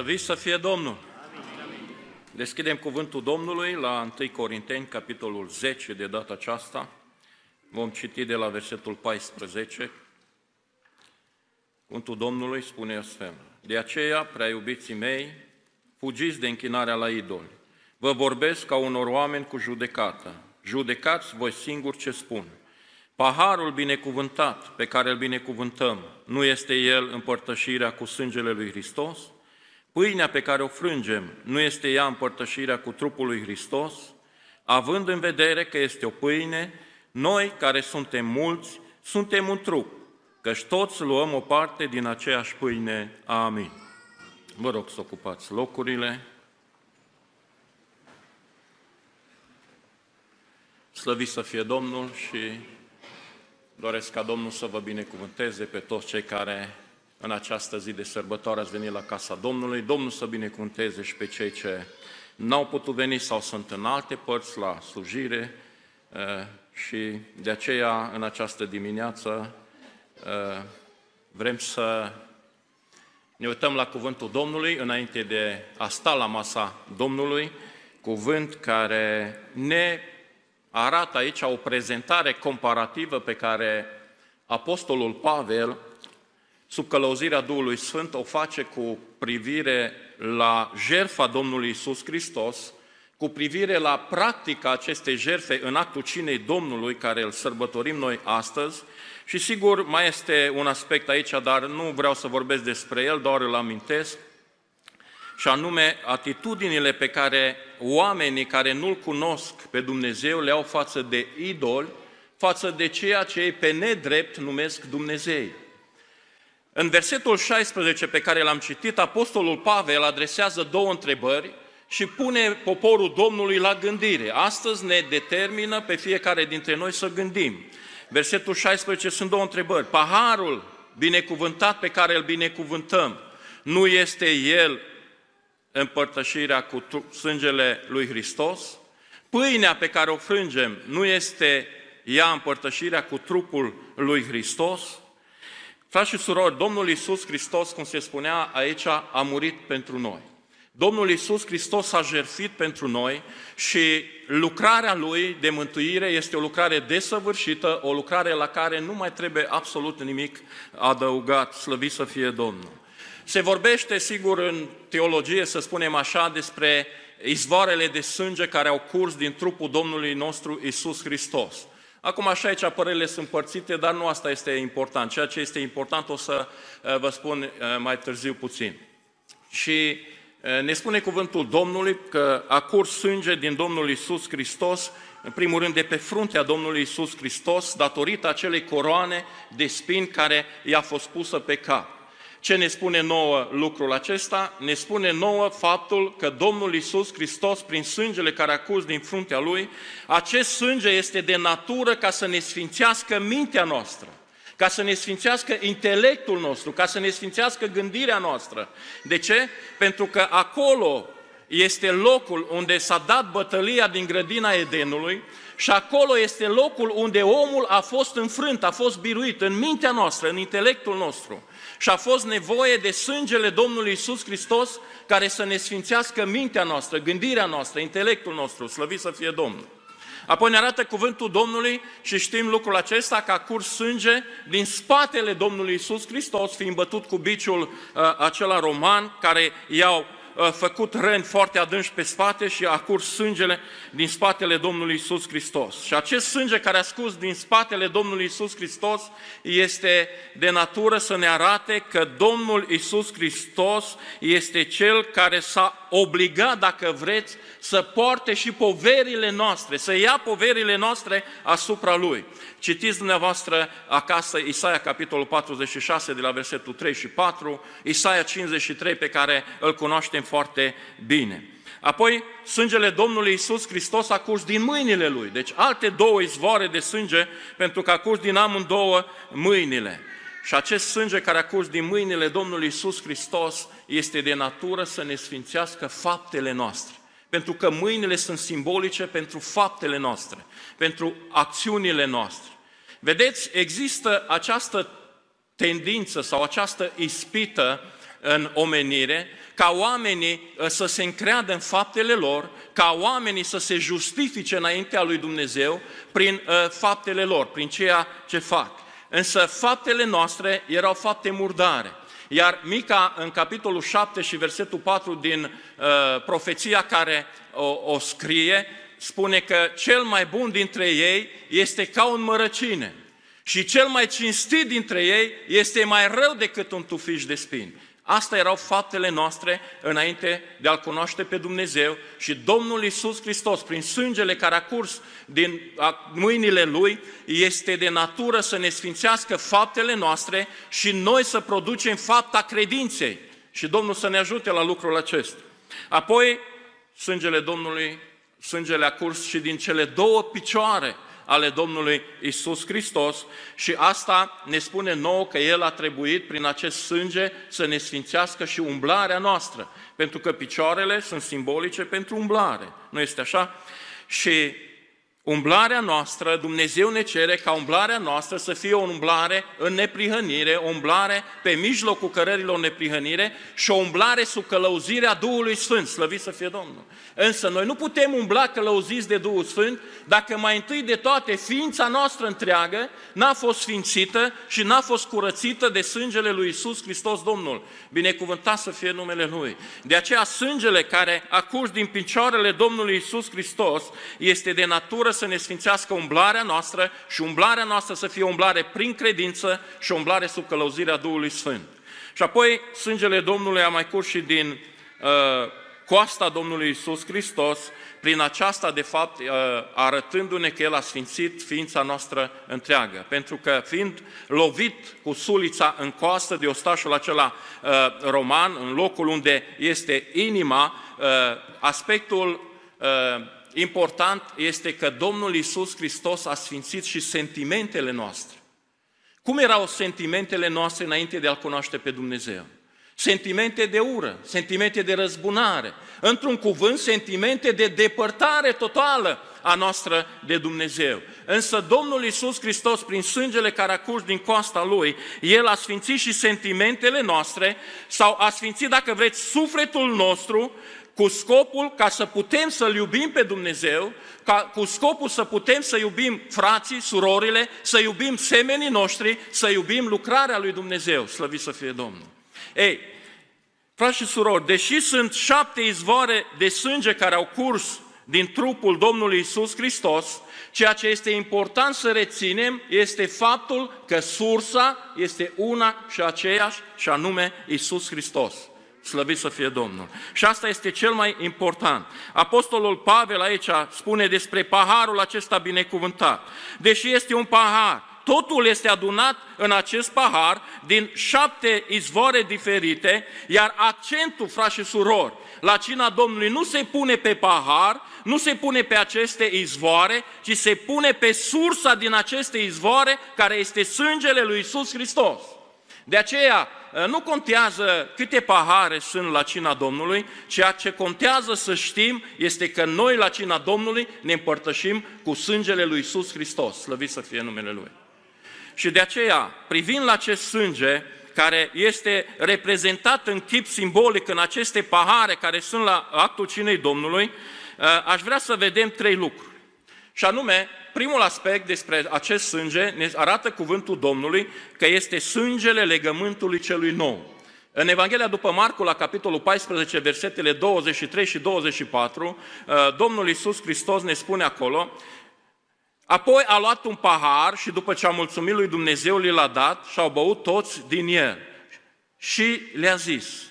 Slăvit să fie Domnul! Deschidem cuvântul Domnului la 1 Corinteni, capitolul 10 de data aceasta. Vom citi de la versetul 14. Cuvântul Domnului spune astfel. De aceea, prea iubiții mei, fugiți de închinarea la idoli. Vă vorbesc ca unor oameni cu judecată. Judecați voi singuri ce spun. Paharul binecuvântat pe care îl binecuvântăm, nu este el împărtășirea cu sângele lui Hristos? Pâinea pe care o frângem, nu este ea împărtășirea cu trupul lui Hristos? Având în vedere că este o pâine, noi care suntem mulți, suntem un trup, căci toți luăm o parte din aceeași pâine. Amin. Vă rog să ocupați locurile. Slăvit să fie Domnul și Doresc ca Domnul să vă binecuvânteze pe toți cei care în această zi de sărbătoare ați venit la casa Domnului. Domnul să binecuvânteze și pe cei ce n-au putut veni sau sunt în alte părți la slujire eh, și de aceea în această dimineață eh, vrem să ne uităm la cuvântul Domnului înainte de a sta la masa Domnului, cuvânt care ne arată aici o prezentare comparativă pe care Apostolul Pavel, sub călăuzirea Duhului Sfânt, o face cu privire la jertfa Domnului Isus Hristos, cu privire la practica acestei jertfe în actul cinei Domnului, care îl sărbătorim noi astăzi, și sigur mai este un aspect aici, dar nu vreau să vorbesc despre el, doar îl amintesc, și anume atitudinile pe care oamenii care nu-L cunosc pe Dumnezeu le au față de idoli, față de ceea ce ei pe nedrept numesc Dumnezei. În versetul 16 pe care l-am citit, Apostolul Pavel adresează două întrebări și pune poporul Domnului la gândire. Astăzi ne determină pe fiecare dintre noi să gândim. Versetul 16 sunt două întrebări. Paharul binecuvântat pe care îl binecuvântăm, nu este el împărtășirea cu sângele lui Hristos, pâinea pe care o frângem nu este ea împărtășirea cu trupul lui Hristos. Frați și surori, Domnul Iisus Hristos, cum se spunea aici, a murit pentru noi. Domnul Iisus Hristos a jertfit pentru noi și lucrarea Lui de mântuire este o lucrare desăvârșită, o lucrare la care nu mai trebuie absolut nimic adăugat, slăvit să fie Domnul. Se vorbește, sigur, în teologie, să spunem așa, despre izvoarele de sânge care au curs din trupul Domnului nostru Isus Hristos. Acum așa aici părerile sunt părțite, dar nu asta este important. Ceea ce este important o să uh, vă spun uh, mai târziu puțin. Și uh, ne spune cuvântul Domnului că a curs sânge din Domnul Isus Hristos, în primul rând de pe fruntea Domnului Isus Hristos, datorită acelei coroane de spin care i-a fost pusă pe cap. Ce ne spune nouă lucrul acesta? Ne spune nouă faptul că Domnul Isus Hristos, prin sângele care a curs din fruntea Lui, acest sânge este de natură ca să ne sfințească mintea noastră, ca să ne sfințească intelectul nostru, ca să ne sfințească gândirea noastră. De ce? Pentru că acolo este locul unde s-a dat bătălia din grădina Edenului și acolo este locul unde omul a fost înfrânt, a fost biruit în mintea noastră, în intelectul nostru. Și a fost nevoie de sângele Domnului Isus Hristos care să ne sfințească mintea noastră, gândirea noastră, intelectul nostru, slăvit să fie Domnul. Apoi ne arată cuvântul Domnului și știm lucrul acesta că a curs sânge din spatele Domnului Isus Hristos, fiind bătut cu biciul uh, acela roman care i-au făcut răni foarte adânci pe spate și a curs sângele din spatele Domnului Isus Hristos. Și acest sânge care a scurs din spatele Domnului Isus Hristos este de natură să ne arate că Domnul Isus Hristos este Cel care s-a obligat, dacă vreți, să poarte și poverile noastre, să ia poverile noastre asupra Lui. Citiți dumneavoastră acasă Isaia capitolul 46 de la versetul 3 și 4, Isaia 53 pe care îl cunoaștem foarte bine. Apoi, sângele Domnului Isus Hristos a curs din mâinile Lui. Deci alte două izvoare de sânge, pentru că a curs din amândouă mâinile. Și acest sânge care a curs din mâinile Domnului Isus Hristos este de natură să ne sfințească faptele noastre. Pentru că mâinile sunt simbolice pentru faptele noastre, pentru acțiunile noastre. Vedeți, există această tendință sau această ispită în omenire, ca oamenii ă, să se încreadă în faptele lor, ca oamenii să se justifice înaintea lui Dumnezeu prin ă, faptele lor, prin ceea ce fac. Însă faptele noastre erau fapte murdare. Iar Mica, în capitolul 7 și versetul 4 din uh, profeția care o, o scrie, spune că cel mai bun dintre ei este ca un mărăcine și cel mai cinstit dintre ei este mai rău decât un tufiș de spini. Asta erau faptele noastre înainte de a-L cunoaște pe Dumnezeu și Domnul Isus Hristos, prin sângele care a curs din mâinile Lui, este de natură să ne sfințească faptele noastre și noi să producem fapta credinței. Și Domnul să ne ajute la lucrul acesta. Apoi, sângele Domnului, sângele a curs și din cele două picioare ale Domnului Isus Hristos și asta ne spune nouă că El a trebuit prin acest sânge să ne sfințească și umblarea noastră, pentru că picioarele sunt simbolice pentru umblare, nu este așa? Și Umblarea noastră, Dumnezeu ne cere ca umblarea noastră să fie o umblare în neprihănire, o umblare pe mijlocul cărărilor neprihănire și o umblare sub călăuzirea Duhului Sfânt, slăvit să fie Domnul. Însă noi nu putem umbla călăuziți de Duhul Sfânt dacă mai întâi de toate ființa noastră întreagă n-a fost sfințită și n-a fost curățită de sângele lui Isus Hristos Domnul. Binecuvântat să fie numele Lui. De aceea sângele care a curs din picioarele Domnului Isus Hristos este de natură să ne sfințească umblarea noastră și umblarea noastră să fie umblare prin credință și umblare sub călăuzirea Duhului Sfânt. Și apoi sângele Domnului a mai curs și din uh, coasta Domnului Isus Hristos, prin aceasta, de fapt, uh, arătându-ne că El a sfințit ființa noastră întreagă. Pentru că, fiind lovit cu sulița în coastă de ostașul acela uh, roman, în locul unde este inima, uh, aspectul important este că Domnul Isus Hristos a sfințit și sentimentele noastre. Cum erau sentimentele noastre înainte de a-L cunoaște pe Dumnezeu? Sentimente de ură, sentimente de răzbunare, într-un cuvânt, sentimente de depărtare totală a noastră de Dumnezeu. Însă Domnul Isus Hristos, prin sângele care a curs din coasta Lui, El a sfințit și sentimentele noastre sau a sfințit, dacă vreți, sufletul nostru cu scopul ca să putem să-L iubim pe Dumnezeu, ca, cu scopul să putem să iubim frații, surorile, să iubim semenii noștri, să iubim lucrarea lui Dumnezeu, slăvit să fie Domnul. Ei, frați și surori, deși sunt șapte izvoare de sânge care au curs din trupul Domnului Isus Hristos, ceea ce este important să reținem este faptul că sursa este una și aceeași, și anume Isus Hristos. Slăvit să fie Domnul. Și asta este cel mai important. Apostolul Pavel aici spune despre paharul acesta binecuvântat. Deși este un pahar, totul este adunat în acest pahar din șapte izvoare diferite, iar accentul, frați și surori, la cina Domnului nu se pune pe pahar, nu se pune pe aceste izvoare, ci se pune pe sursa din aceste izvoare, care este sângele lui Isus Hristos. De aceea, ă, nu contează câte pahare sunt la cina Domnului, ceea ce contează să știm este că noi la cina Domnului ne împărtășim cu sângele lui Iisus Hristos, slăvit să fie numele Lui. Și de aceea, privind la acest sânge, care este reprezentat în chip simbolic în aceste pahare care sunt la actul cinei Domnului, ă, aș vrea să vedem trei lucruri. Și anume, primul aspect despre acest sânge ne arată cuvântul Domnului că este sângele legământului celui nou. În Evanghelia după Marcu, la capitolul 14, versetele 23 și 24, uh, Domnul Iisus Hristos ne spune acolo, Apoi a luat un pahar și după ce a mulțumit lui Dumnezeu, li l-a dat și au băut toți din el. Și le-a zis,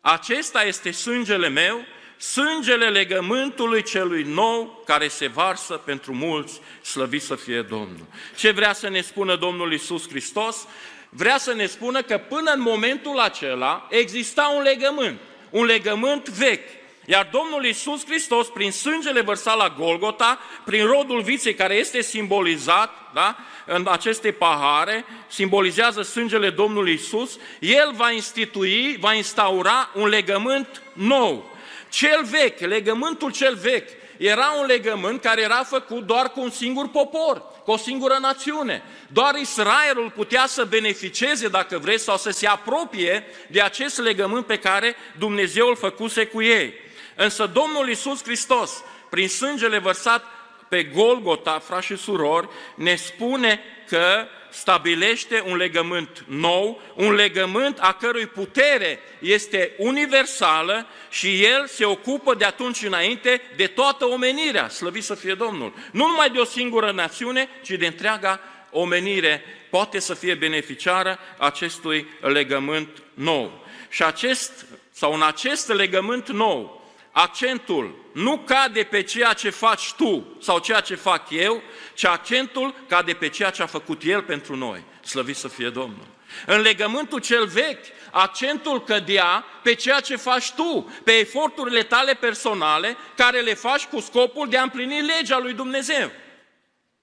acesta este sângele meu, sângele legământului celui nou care se varsă pentru mulți, slăvit să fie Domnul. Ce vrea să ne spună Domnul Isus Hristos? Vrea să ne spună că până în momentul acela exista un legământ, un legământ vechi, iar Domnul Isus Hristos, prin sângele vărsat la Golgota, prin rodul viței care este simbolizat da, în aceste pahare, simbolizează sângele Domnului Isus, El va institui, va instaura un legământ nou, cel vechi, legământul cel vechi, era un legământ care era făcut doar cu un singur popor, cu o singură națiune. Doar Israelul putea să beneficieze, dacă vreți, sau să se apropie de acest legământ pe care Dumnezeu îl făcuse cu ei. Însă Domnul Isus Hristos, prin sângele vărsat pe Golgota, frați și surori, ne spune că stabilește un legământ nou, un legământ a cărui putere este universală și el se ocupă de atunci înainte de toată omenirea, slăvit să fie Domnul. Nu numai de o singură națiune, ci de întreaga omenire poate să fie beneficiară acestui legământ nou. Și acest, sau în acest legământ nou, accentul nu cade pe ceea ce faci tu sau ceea ce fac eu, ci accentul cade pe ceea ce a făcut El pentru noi. Slăvit să fie Domnul! În legământul cel vechi, accentul cădea pe ceea ce faci tu, pe eforturile tale personale, care le faci cu scopul de a împlini legea lui Dumnezeu.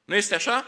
Nu este așa?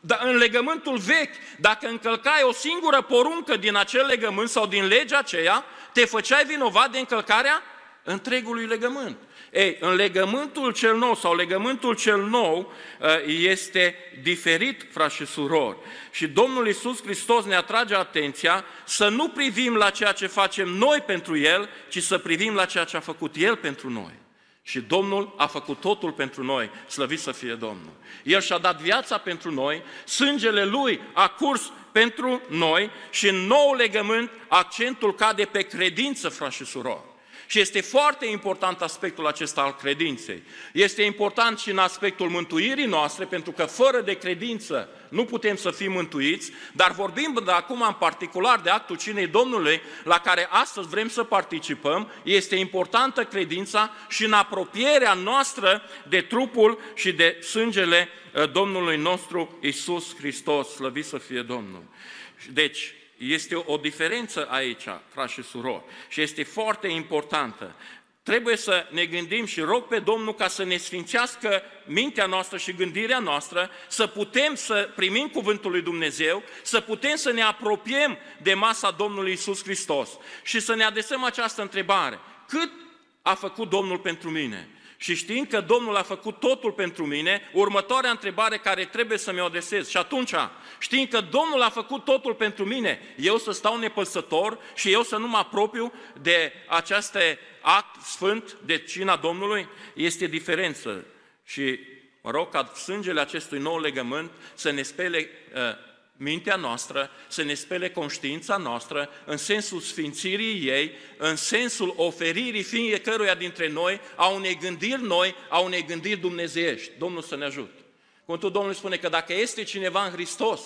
Dar în legământul vechi, dacă încălcai o singură poruncă din acel legământ sau din legea aceea, te făceai vinovat de încălcarea întregului legământ. Ei, în legământul cel nou sau legământul cel nou uh, este diferit, frați și surori. Și Domnul Isus Hristos ne atrage atenția să nu privim la ceea ce facem noi pentru El, ci să privim la ceea ce a făcut El pentru noi. Și Domnul a făcut totul pentru noi, slăvit să fie Domnul. El și-a dat viața pentru noi, sângele Lui a curs pentru noi și în nou legământ accentul cade pe credință, frați și surori. Și este foarte important aspectul acesta al credinței. Este important și în aspectul mântuirii noastre, pentru că fără de credință nu putem să fim mântuiți, dar vorbim de acum în particular de actul cinei Domnului, la care astăzi vrem să participăm, este importantă credința și în apropierea noastră de trupul și de sângele uh, Domnului nostru Isus Hristos, slăvit să fie Domnul. Deci, este o diferență aici, frați și surori, și este foarte importantă. Trebuie să ne gândim și rog pe Domnul ca să ne sfințească mintea noastră și gândirea noastră, să putem să primim cuvântul lui Dumnezeu, să putem să ne apropiem de masa Domnului Isus Hristos și să ne adresăm această întrebare. Cât a făcut Domnul pentru mine? Și știind că Domnul a făcut totul pentru mine, următoarea întrebare care trebuie să mi-o adresez și atunci, știind că Domnul a făcut totul pentru mine, eu să stau nepăsător și eu să nu mă apropiu de acest act sfânt de cina Domnului, este diferență. Și mă rog ca sângele acestui nou legământ să ne spele uh, mintea noastră, să ne spele conștiința noastră în sensul sfințirii ei, în sensul oferirii fiecăruia dintre noi a unei gândiri noi, a unei gândiri dumnezeiești. Domnul să ne ajute. Cuvântul Domnului spune că dacă este cineva în Hristos,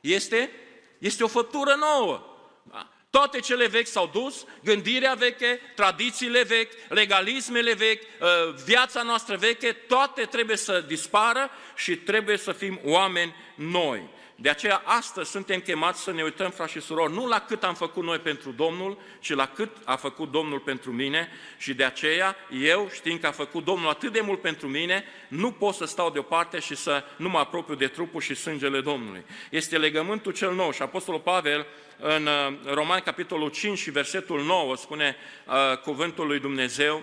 este, este o făptură nouă. Da? Toate cele vechi s-au dus, gândirea veche, tradițiile vechi, legalismele vechi, uh, viața noastră veche, toate trebuie să dispară și trebuie să fim oameni noi. De aceea astăzi suntem chemați să ne uităm, frați și surori, nu la cât am făcut noi pentru Domnul, ci la cât a făcut Domnul pentru mine și de aceea eu, știind că a făcut Domnul atât de mult pentru mine, nu pot să stau deoparte și să nu mă apropiu de trupul și sângele Domnului. Este legământul cel nou și Apostolul Pavel în uh, Romani capitolul 5 și versetul 9 spune uh, cuvântul lui Dumnezeu,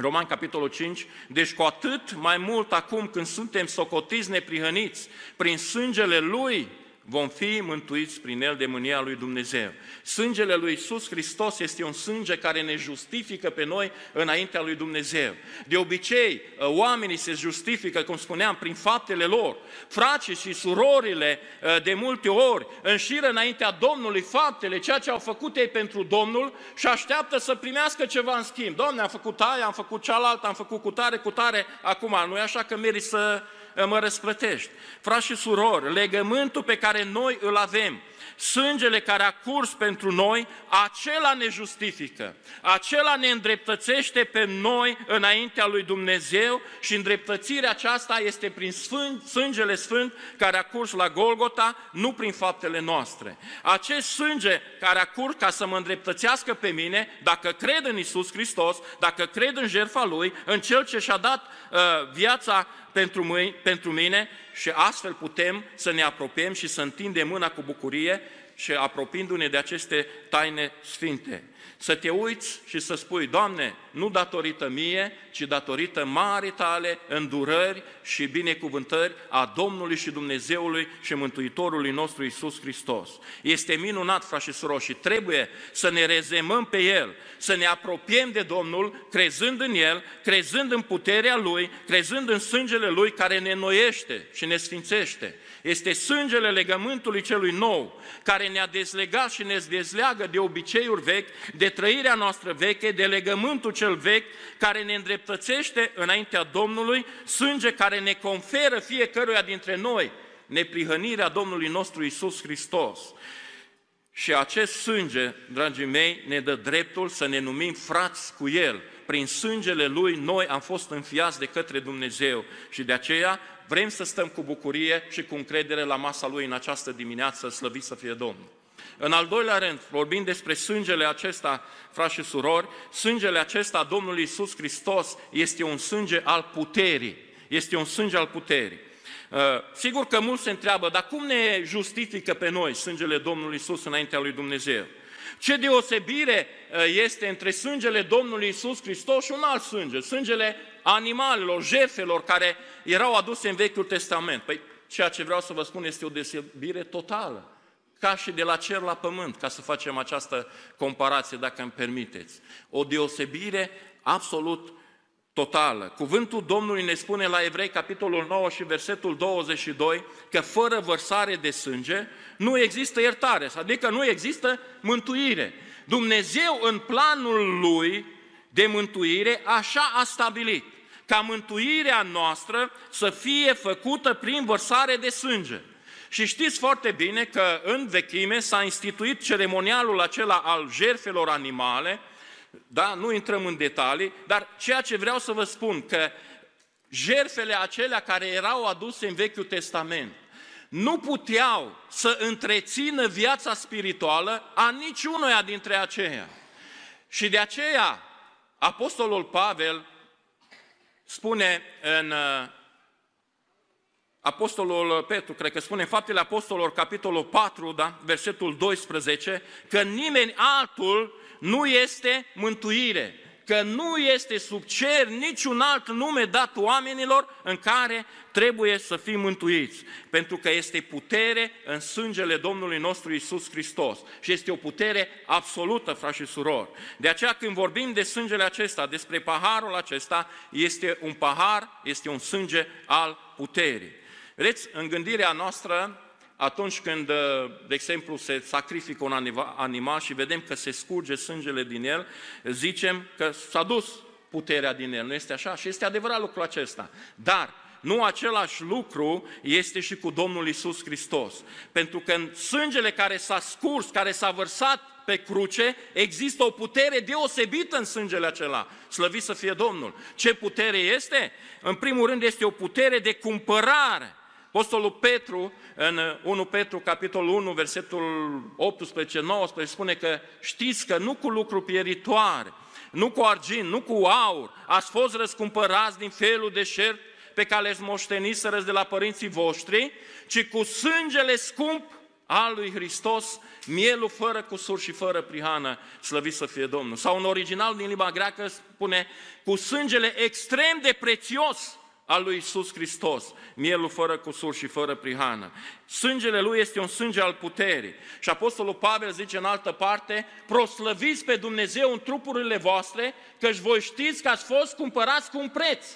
Roman, capitolul 5, deci cu atât mai mult acum când suntem socotiți neprihăniți prin sângele Lui, vom fi mântuiți prin el de mânia lui Dumnezeu. Sângele lui Isus Hristos este un sânge care ne justifică pe noi înaintea lui Dumnezeu. De obicei, oamenii se justifică, cum spuneam, prin faptele lor. Frații și surorile, de multe ori, înșiră înaintea Domnului faptele, ceea ce au făcut ei pentru Domnul și așteaptă să primească ceva în schimb. Doamne, am făcut aia, am făcut cealaltă, am făcut cu tare, cu tare, acum nu e așa că meri să mă răsplătești. Frați și surori, legământul pe care noi îl avem sângele care a curs pentru noi, acela ne justifică, acela ne îndreptățește pe noi înaintea lui Dumnezeu și îndreptățirea aceasta este prin sfânt, sângele sfânt care a curs la Golgota, nu prin faptele noastre. Acest sânge care a curs ca să mă îndreptățească pe mine, dacă cred în Isus Hristos, dacă cred în jertfa Lui, în Cel ce și-a dat uh, viața pentru, mâini, pentru mine și astfel putem să ne apropiem și să întindem mâna cu bucurie și apropiindu-ne de aceste taine sfinte. Să te uiți și să spui, Doamne, nu datorită mie, ci datorită mari tale îndurări și binecuvântări a Domnului și Dumnezeului și Mântuitorului nostru Isus Hristos. Este minunat, frați și surori, și trebuie să ne rezemăm pe El, să ne apropiem de Domnul, crezând în El, crezând în puterea Lui, crezând în sângele Lui care ne noiește și ne sfințește. Este sângele legământului celui nou, care ne-a dezlegat și ne dezleagă de obiceiuri vechi, de trăirea noastră veche, de legământul cel vechi, care ne îndreptățește înaintea Domnului, sânge care ne conferă fiecăruia dintre noi neprihănirea Domnului nostru Isus Hristos. Și acest sânge, dragii mei, ne dă dreptul să ne numim frați cu El. Prin sângele Lui noi am fost înfiați de către Dumnezeu și de aceea vrem să stăm cu bucurie și cu încredere la masa Lui în această dimineață, slăvit să fie Domnul. În al doilea rând, vorbind despre sângele acesta, frați și surori, sângele acesta Domnului Isus Hristos este un sânge al puterii. Este un sânge al puterii. Uh, sigur că mulți se întreabă, dar cum ne justifică pe noi sângele Domnului Isus înaintea lui Dumnezeu? Ce deosebire uh, este între sângele Domnului Isus Hristos și un alt sânge, sângele animalelor, jertfelor care erau aduse în Vechiul Testament. Păi ceea ce vreau să vă spun este o deosebire totală, ca și de la cer la pământ, ca să facem această comparație, dacă îmi permiteți. O deosebire absolut totală. Cuvântul Domnului ne spune la Evrei, capitolul 9 și versetul 22, că fără vărsare de sânge nu există iertare, adică nu există mântuire. Dumnezeu în planul Lui de mântuire așa a stabilit ca mântuirea noastră să fie făcută prin vărsare de sânge. Și știți foarte bine că în vechime s-a instituit ceremonialul acela al jerfelor animale, da, nu intrăm în detalii, dar ceea ce vreau să vă spun, că jerfele acelea care erau aduse în Vechiul Testament, nu puteau să întrețină viața spirituală a niciunuia dintre aceia. Și de aceea, Apostolul Pavel spune în uh, Apostolul Petru, cred că spune în Faptele Apostolilor, capitolul 4, da, versetul 12, că nimeni altul nu este mântuire, că nu este sub cer niciun alt nume dat oamenilor în care trebuie să fim mântuiți, pentru că este putere în sângele Domnului nostru Isus Hristos și este o putere absolută, frați și surori. De aceea când vorbim de sângele acesta, despre paharul acesta, este un pahar, este un sânge al puterii. Vedeți, în gândirea noastră, atunci când, de exemplu, se sacrifică un animal și vedem că se scurge sângele din el, zicem că s-a dus puterea din el, nu este așa? Și este adevărat lucrul acesta. Dar nu același lucru este și cu Domnul Isus Hristos. Pentru că în sângele care s-a scurs, care s-a vărsat pe cruce, există o putere deosebită în sângele acela. Slăvit să fie Domnul. Ce putere este? În primul rând este o putere de cumpărare. Apostolul Petru, în 1 Petru, capitolul 1, versetul 18-19, spune că știți că nu cu lucru pieritoare, nu cu argint, nu cu aur, ați fost răscumpărați din felul de șert pe care îți moșteniserăți de la părinții voștri, ci cu sângele scump al lui Hristos, mielul fără cusur și fără prihană, slăvit să fie Domnul. Sau în original din limba greacă spune cu sângele extrem de prețios al lui Isus Hristos, mielul fără cusur și fără prihană. Sângele lui este un sânge al puterii. Și Apostolul Pavel zice în altă parte, proslăviți pe Dumnezeu în trupurile voastre, căci voi știți că ați fost cumpărați cu un preț.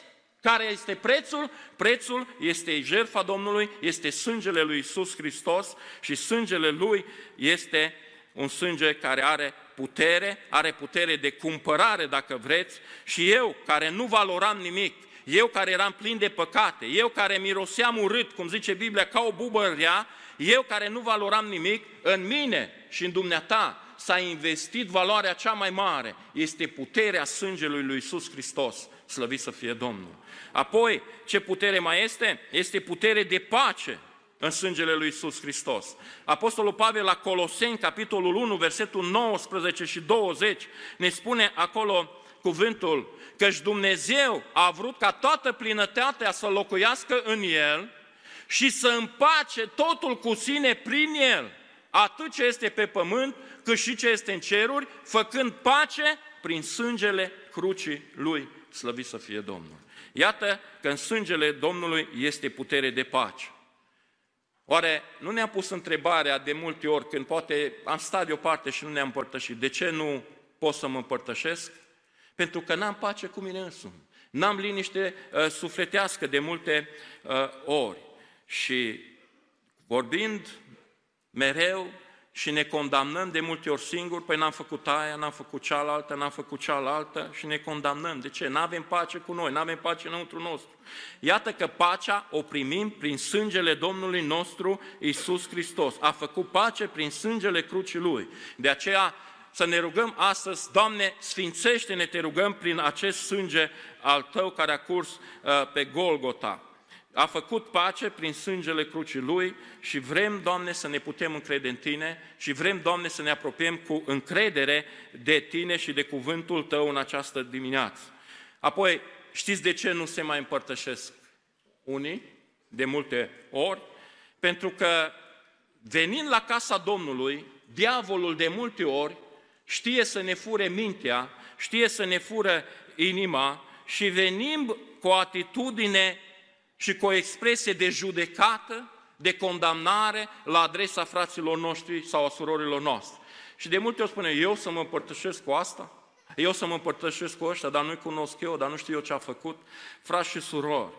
Care este prețul? Prețul este jertfa Domnului, este sângele lui Isus Hristos și sângele lui este un sânge care are putere, are putere de cumpărare, dacă vreți, și eu, care nu valoram nimic, eu care eram plin de păcate, eu care miroseam urât, cum zice Biblia, ca o bubă rea, eu care nu valoram nimic, în mine și în dumneata s-a investit valoarea cea mai mare, este puterea sângelui lui Iisus Hristos, slăvit să fie Domnul. Apoi, ce putere mai este? Este putere de pace în sângele lui Iisus Hristos. Apostolul Pavel la Coloseni, capitolul 1, versetul 19 și 20, ne spune acolo cuvântul căci Dumnezeu a vrut ca toată plinătatea să locuiască în El și să împace totul cu sine prin El, atât ce este pe pământ, cât și ce este în ceruri, făcând pace prin sângele crucii lui, slăvit să fie Domnul. Iată că în sângele Domnului este putere de pace. Oare nu ne-a pus întrebarea de multe ori când poate am stat deoparte și nu ne-am împărtășit, de ce nu pot să mă împărtășesc? Pentru că n-am pace cu mine însumi. N-am liniște uh, sufletească de multe uh, ori. Și vorbind mereu și ne condamnăm de multe ori singuri, păi n-am făcut aia, n-am făcut cealaltă, n-am făcut cealaltă și ne condamnăm. De ce? N-avem pace cu noi, n-avem pace înăuntru nostru. Iată că pacea o primim prin sângele Domnului nostru Isus Hristos. A făcut pace prin sângele crucii Lui. De aceea să ne rugăm astăzi, Doamne, sfințește-ne, te rugăm, prin acest sânge al Tău care a curs uh, pe Golgota a făcut pace prin sângele crucii Lui și vrem, Doamne, să ne putem încrede în Tine și vrem, Doamne, să ne apropiem cu încredere de Tine și de cuvântul Tău în această dimineață. Apoi, știți de ce nu se mai împărtășesc unii de multe ori? Pentru că venind la casa Domnului, diavolul de multe ori știe să ne fure mintea, știe să ne fură inima și venim cu o atitudine și cu o expresie de judecată, de condamnare la adresa fraților noștri sau a surorilor noastre. Și de multe ori spune, eu să mă împărtășesc cu asta? Eu să mă împărtășesc cu ăștia, dar nu-i cunosc eu, dar nu știu eu ce a făcut. Frați și surori,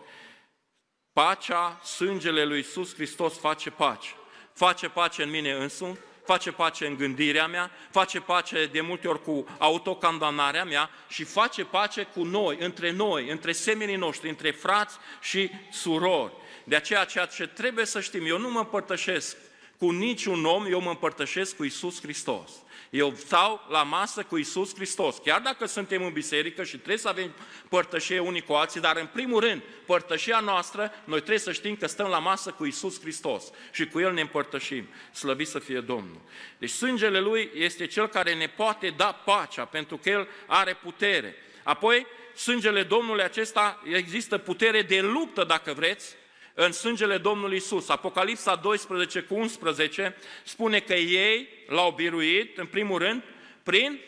pacea, sângele lui Iisus Hristos face pace. Face pace în mine însumi, face pace în gândirea mea, face pace de multe ori cu autocandamnarea mea și face pace cu noi, între noi, între semenii noștri, între frați și surori. De aceea, ceea ce trebuie să știm, eu nu mă împărtășesc cu niciun om, eu mă împărtășesc cu Isus Hristos. Eu stau la masă cu Isus Hristos. Chiar dacă suntem în biserică și trebuie să avem părtășie unii cu alții, dar în primul rând, părtășia noastră, noi trebuie să știm că stăm la masă cu Isus Hristos și cu El ne împărtășim. Slăvit să fie Domnul. Deci sângele Lui este Cel care ne poate da pacea, pentru că El are putere. Apoi, sângele Domnului acesta există putere de luptă, dacă vreți, în sângele Domnului Isus. Apocalipsa 12 cu 11 spune că ei l-au biruit, în primul rând, prin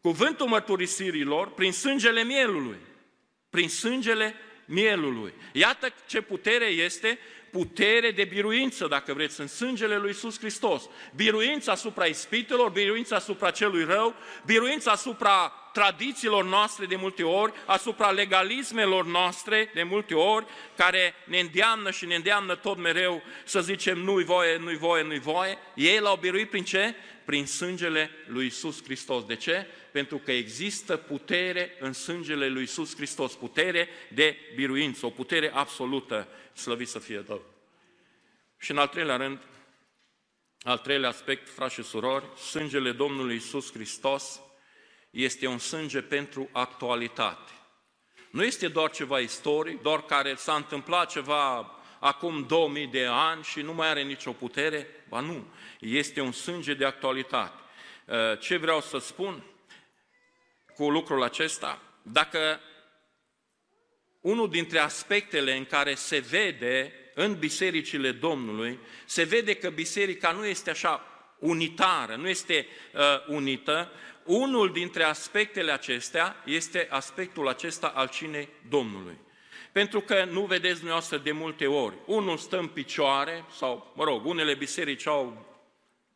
cuvântul mărturisirilor, prin sângele mielului. Prin sângele mielului. Iată ce putere este putere de biruință, dacă vreți, în sângele lui Iisus Hristos. Biruința asupra ispitelor, biruința asupra celui rău, biruința asupra tradițiilor noastre de multe ori, asupra legalismelor noastre de multe ori, care ne îndeamnă și ne îndeamnă tot mereu să zicem nu-i voie, nu-i voie, nu-i voie. Ei l-au biruit prin ce? Prin sângele lui Isus Hristos. De ce? Pentru că există putere în sângele lui Isus Hristos, putere de biruință, o putere absolută, slăvit să fie Domnul. Și în al treilea rând, al treilea aspect, frați și surori, sângele Domnului Isus Hristos este un sânge pentru actualitate. Nu este doar ceva istoric, doar care s-a întâmplat ceva acum 2000 de ani și nu mai are nicio putere, ba nu, este un sânge de actualitate. Uh, ce vreau să spun cu lucrul acesta? Dacă unul dintre aspectele în care se vede în bisericile Domnului, se vede că biserica nu este așa unitară, nu este uh, unită, unul dintre aspectele acestea este aspectul acesta al cinei Domnului. Pentru că nu vedeți dumneavoastră de multe ori, unul stă în picioare, sau, mă rog, unele biserici au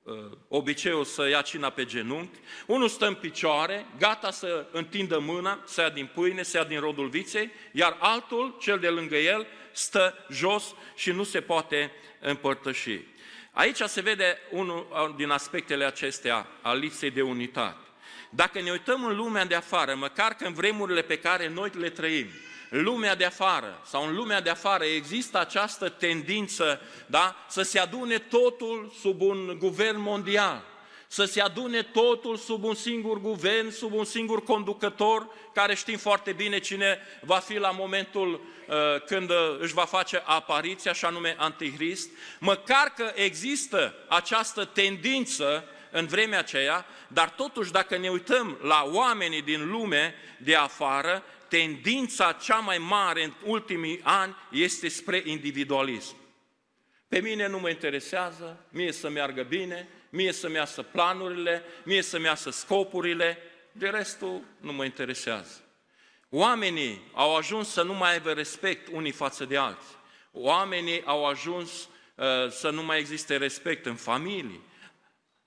uh, obiceiul să ia cina pe genunchi, unul stă în picioare, gata să întindă mâna, să ia din pâine, să ia din rodul viței, iar altul, cel de lângă el, stă jos și nu se poate împărtăși. Aici se vede unul din aspectele acestea al lipsei de unitate. Dacă ne uităm în lumea de afară, măcar că în vremurile pe care noi le trăim, lumea de afară sau în lumea de afară există această tendință da, să se adune totul sub un guvern mondial, să se adune totul sub un singur guvern, sub un singur conducător, care știm foarte bine cine va fi la momentul uh, când își va face apariția, și anume Antichrist, măcar că există această tendință în vremea aceea, dar totuși dacă ne uităm la oamenii din lume de afară, tendința cea mai mare în ultimii ani este spre individualism. Pe mine nu mă interesează, mie să meargă bine, mie să-mi iasă planurile, mie să-mi iasă scopurile, de restul nu mă interesează. Oamenii au ajuns să nu mai aibă respect unii față de alții. Oamenii au ajuns uh, să nu mai existe respect în familie.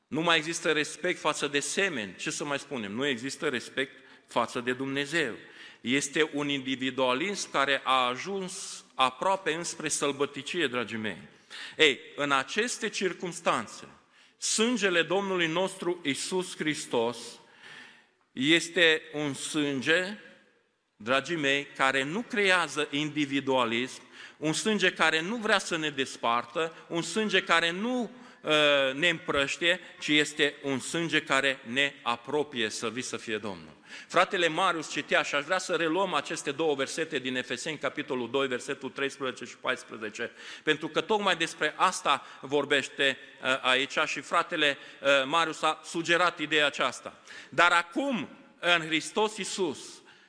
Nu mai există respect față de semeni. Ce să mai spunem? Nu există respect față de Dumnezeu. Este un individualism care a ajuns aproape înspre sălbăticie, dragii mei. Ei, în aceste circunstanțe, sângele Domnului nostru Isus Hristos este un sânge, dragii mei, care nu creează individualism, un sânge care nu vrea să ne despartă, un sânge care nu uh, ne împrăștie, ci este un sânge care ne apropie, să vi să fie Domnul. Fratele Marius citea și aș vrea să reluăm aceste două versete din Efeseni, capitolul 2, versetul 13 și 14, pentru că tocmai despre asta vorbește uh, aici și fratele uh, Marius a sugerat ideea aceasta. Dar acum, în Hristos Iisus,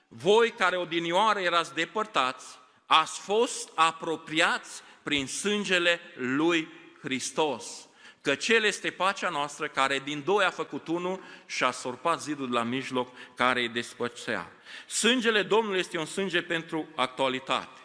voi care odinioară erați depărtați, ați fost apropiați prin sângele lui Hristos că Cel este pacea noastră care din doi a făcut unul și a sorpat zidul la mijloc care îi despăcea. Sângele Domnului este un sânge pentru actualitate.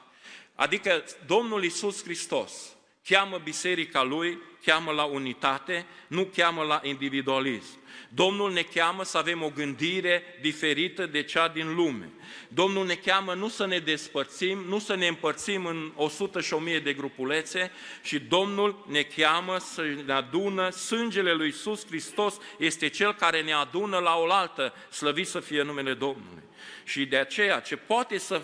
Adică Domnul Isus Hristos cheamă biserica Lui, cheamă la unitate, nu cheamă la individualism. Domnul ne cheamă să avem o gândire diferită de cea din lume. Domnul ne cheamă nu să ne despărțim, nu să ne împărțim în 100 și 1000 de grupulețe, și Domnul ne cheamă să ne adună, sângele lui Iisus Hristos este Cel care ne adună la oaltă, slăvit să fie numele Domnului. Și de aceea, ce poate să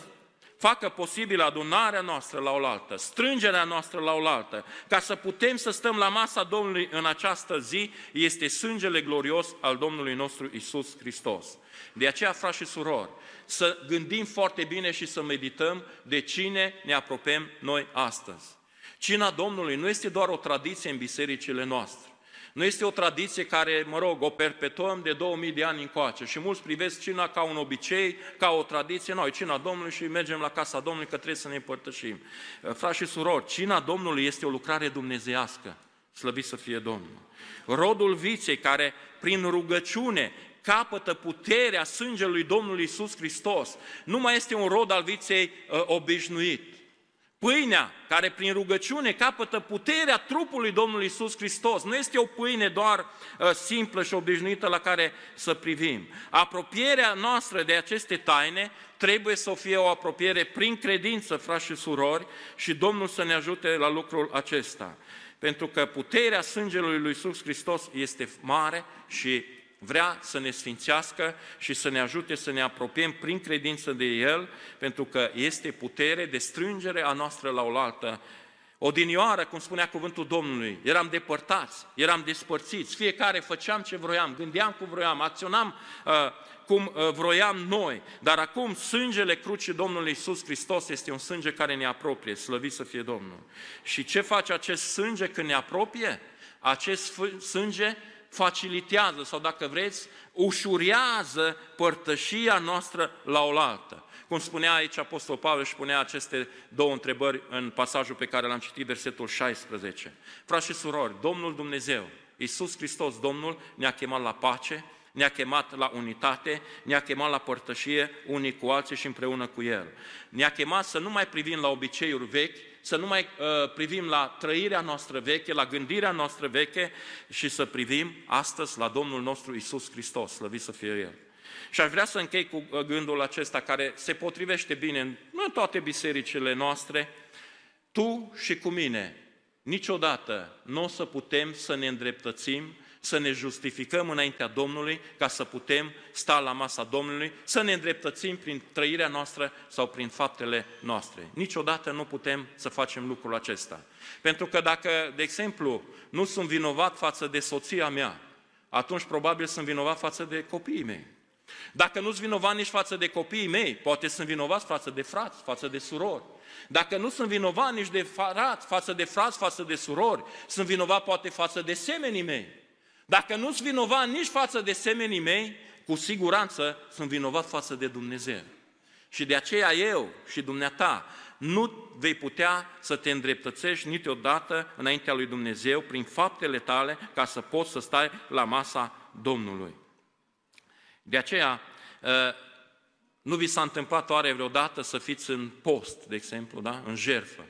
facă posibil adunarea noastră la oaltă, strângerea noastră la oaltă, ca să putem să stăm la masa Domnului în această zi, este sângele glorios al Domnului nostru Isus Hristos. De aceea, frați și surori, să gândim foarte bine și să medităm de cine ne apropiem noi astăzi. Cina Domnului nu este doar o tradiție în bisericile noastre. Nu este o tradiție care, mă rog, o perpetuăm de 2000 de ani încoace și mulți privesc cina ca un obicei, ca o tradiție. Noi, cina Domnului și mergem la casa Domnului că trebuie să ne împărtășim. Frați și surori, cina Domnului este o lucrare dumnezeiască. Slăvit să fie Domnul. Rodul viței care prin rugăciune capătă puterea sângelui Domnului Isus Hristos, nu mai este un rod al viței uh, obișnuit. Pâinea care prin rugăciune capătă puterea trupului Domnului Isus Hristos. Nu este o pâine doar uh, simplă și obișnuită la care să privim. Apropierea noastră de aceste taine trebuie să fie o apropiere prin credință, frați și surori, și Domnul să ne ajute la lucrul acesta. Pentru că puterea sângelui lui Isus Hristos este mare și vrea să ne sfințească și să ne ajute să ne apropiem prin credință de El, pentru că este putere de strângere a noastră la oaltă. Odinioară, cum spunea cuvântul Domnului, eram depărtați, eram despărțiți, fiecare făceam ce vroiam, gândeam cum vroiam, acționam uh, cum uh, vroiam noi, dar acum sângele crucii Domnului Isus Hristos este un sânge care ne apropie, slăvit să fie Domnul. Și ce face acest sânge când ne apropie? Acest sânge facilitează sau dacă vreți, ușurează părtășia noastră la oaltă. Cum spunea aici Apostol Pavel și punea aceste două întrebări în pasajul pe care l-am citit, versetul 16. Frați și surori, Domnul Dumnezeu, Iisus Hristos, Domnul, ne-a chemat la pace, ne-a chemat la unitate, ne-a chemat la părtășie unii cu alții și împreună cu El. Ne-a chemat să nu mai privim la obiceiuri vechi, să nu mai uh, privim la trăirea noastră veche, la gândirea noastră veche și să privim astăzi la Domnul nostru Isus Hristos, slăvit să fie El. Și aș vrea să închei cu uh, gândul acesta care se potrivește bine în, în toate bisericile noastre. Tu și cu mine, niciodată nu o să putem să ne îndreptățim să ne justificăm înaintea Domnului ca să putem sta la masa Domnului, să ne îndreptățim prin trăirea noastră sau prin faptele noastre. Niciodată nu putem să facem lucrul acesta. Pentru că dacă, de exemplu, nu sunt vinovat față de soția mea, atunci probabil sunt vinovat față de copiii mei. Dacă nu sunt vinovat nici față de copiii mei, poate sunt vinovați față de frați, față de surori. Dacă nu sunt vinovat nici de frați, față de frați, față de surori, sunt vinovat poate față de semenii mei. Dacă nu sunt vinovat nici față de semenii mei, cu siguranță sunt vinovat față de Dumnezeu. Și de aceea eu și dumneata nu vei putea să te îndreptățești niciodată înaintea lui Dumnezeu prin faptele tale ca să poți să stai la masa Domnului. De aceea, ă, nu vi s-a întâmplat oare vreodată să fiți în post, de exemplu, da? în jertfă,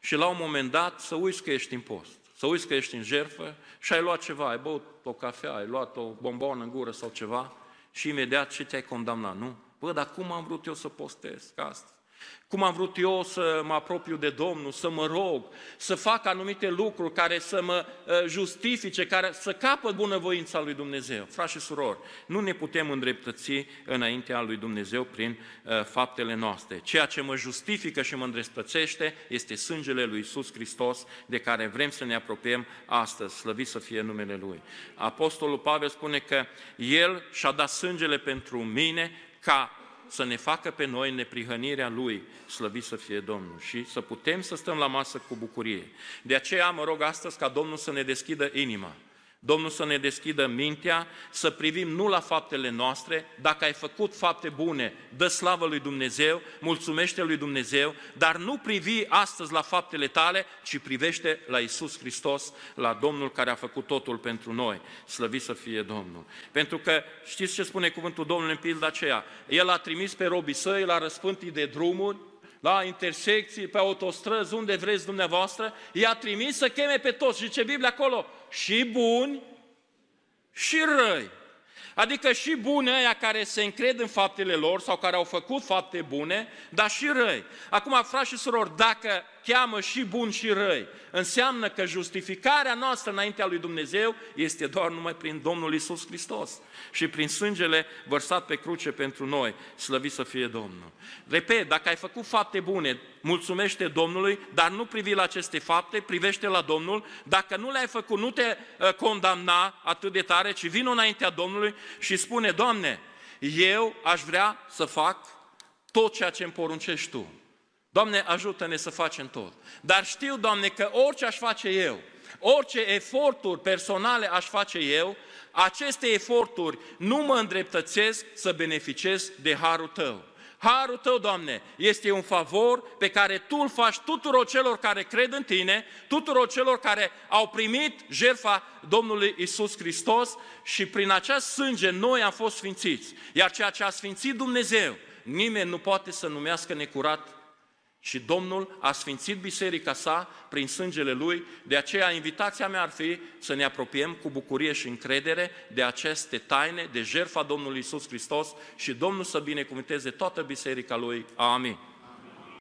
și la un moment dat să uiți că ești în post, să uiți că ești în jertfă și ai luat ceva, ai băut o cafea, ai luat o bombonă în gură sau ceva și imediat ce te-ai condamnat, nu? Bă, dar cum am vrut eu să postez asta? Cum am vrut eu să mă apropiu de Domnul, să mă rog, să fac anumite lucruri care să mă uh, justifice, care să capăt bunăvoința lui Dumnezeu. Frați și surori, nu ne putem îndreptăți înaintea lui Dumnezeu prin uh, faptele noastre. Ceea ce mă justifică și mă îndreptățește este sângele lui Isus Hristos de care vrem să ne apropiem astăzi, slăvit să fie numele Lui. Apostolul Pavel spune că El și-a dat sângele pentru mine ca să ne facă pe noi neprihănirea Lui, slăvit să fie Domnul, și să putem să stăm la masă cu bucurie. De aceea mă rog astăzi ca Domnul să ne deschidă inima, Domnul să ne deschidă mintea, să privim nu la faptele noastre, dacă ai făcut fapte bune, dă slavă lui Dumnezeu, mulțumește lui Dumnezeu, dar nu privi astăzi la faptele tale, ci privește la Isus Hristos, la Domnul care a făcut totul pentru noi. Slăvit să fie Domnul. Pentru că știți ce spune cuvântul Domnului în pilda aceea? El a trimis pe robii săi la răspântii de drumuri, la intersecții, pe autostrăzi, unde vreți dumneavoastră, i-a trimis să cheme pe toți. Și ce Biblia acolo? Și buni și răi. Adică și buni aia care se încred în faptele lor sau care au făcut fapte bune, dar și răi. Acum, frați și surori, dacă cheamă și bun și răi, înseamnă că justificarea noastră înaintea lui Dumnezeu este doar numai prin Domnul Isus Hristos și prin sângele vărsat pe cruce pentru noi, slăvit să fie Domnul. Repet, dacă ai făcut fapte bune, mulțumește Domnului, dar nu privi la aceste fapte, privește la Domnul. Dacă nu le-ai făcut, nu te uh, condamna atât de tare, ci vin înaintea Domnului și spune, Doamne, eu aș vrea să fac tot ceea ce îmi poruncești Tu. Doamne, ajută-ne să facem tot. Dar știu, Doamne, că orice aș face eu, orice eforturi personale aș face eu, aceste eforturi nu mă îndreptățesc să beneficiez de harul Tău. Harul Tău, Doamne, este un favor pe care Tu îl faci tuturor celor care cred în Tine, tuturor celor care au primit jertfa Domnului Isus Hristos și prin acest sânge noi am fost sfințiți. Iar ceea ce a sfințit Dumnezeu, nimeni nu poate să numească necurat și Domnul a sfințit biserica sa prin sângele Lui, de aceea invitația mea ar fi să ne apropiem cu bucurie și încredere de aceste taine, de jertfa Domnului Isus Hristos și Domnul să binecuvânteze toată biserica Lui. Amin.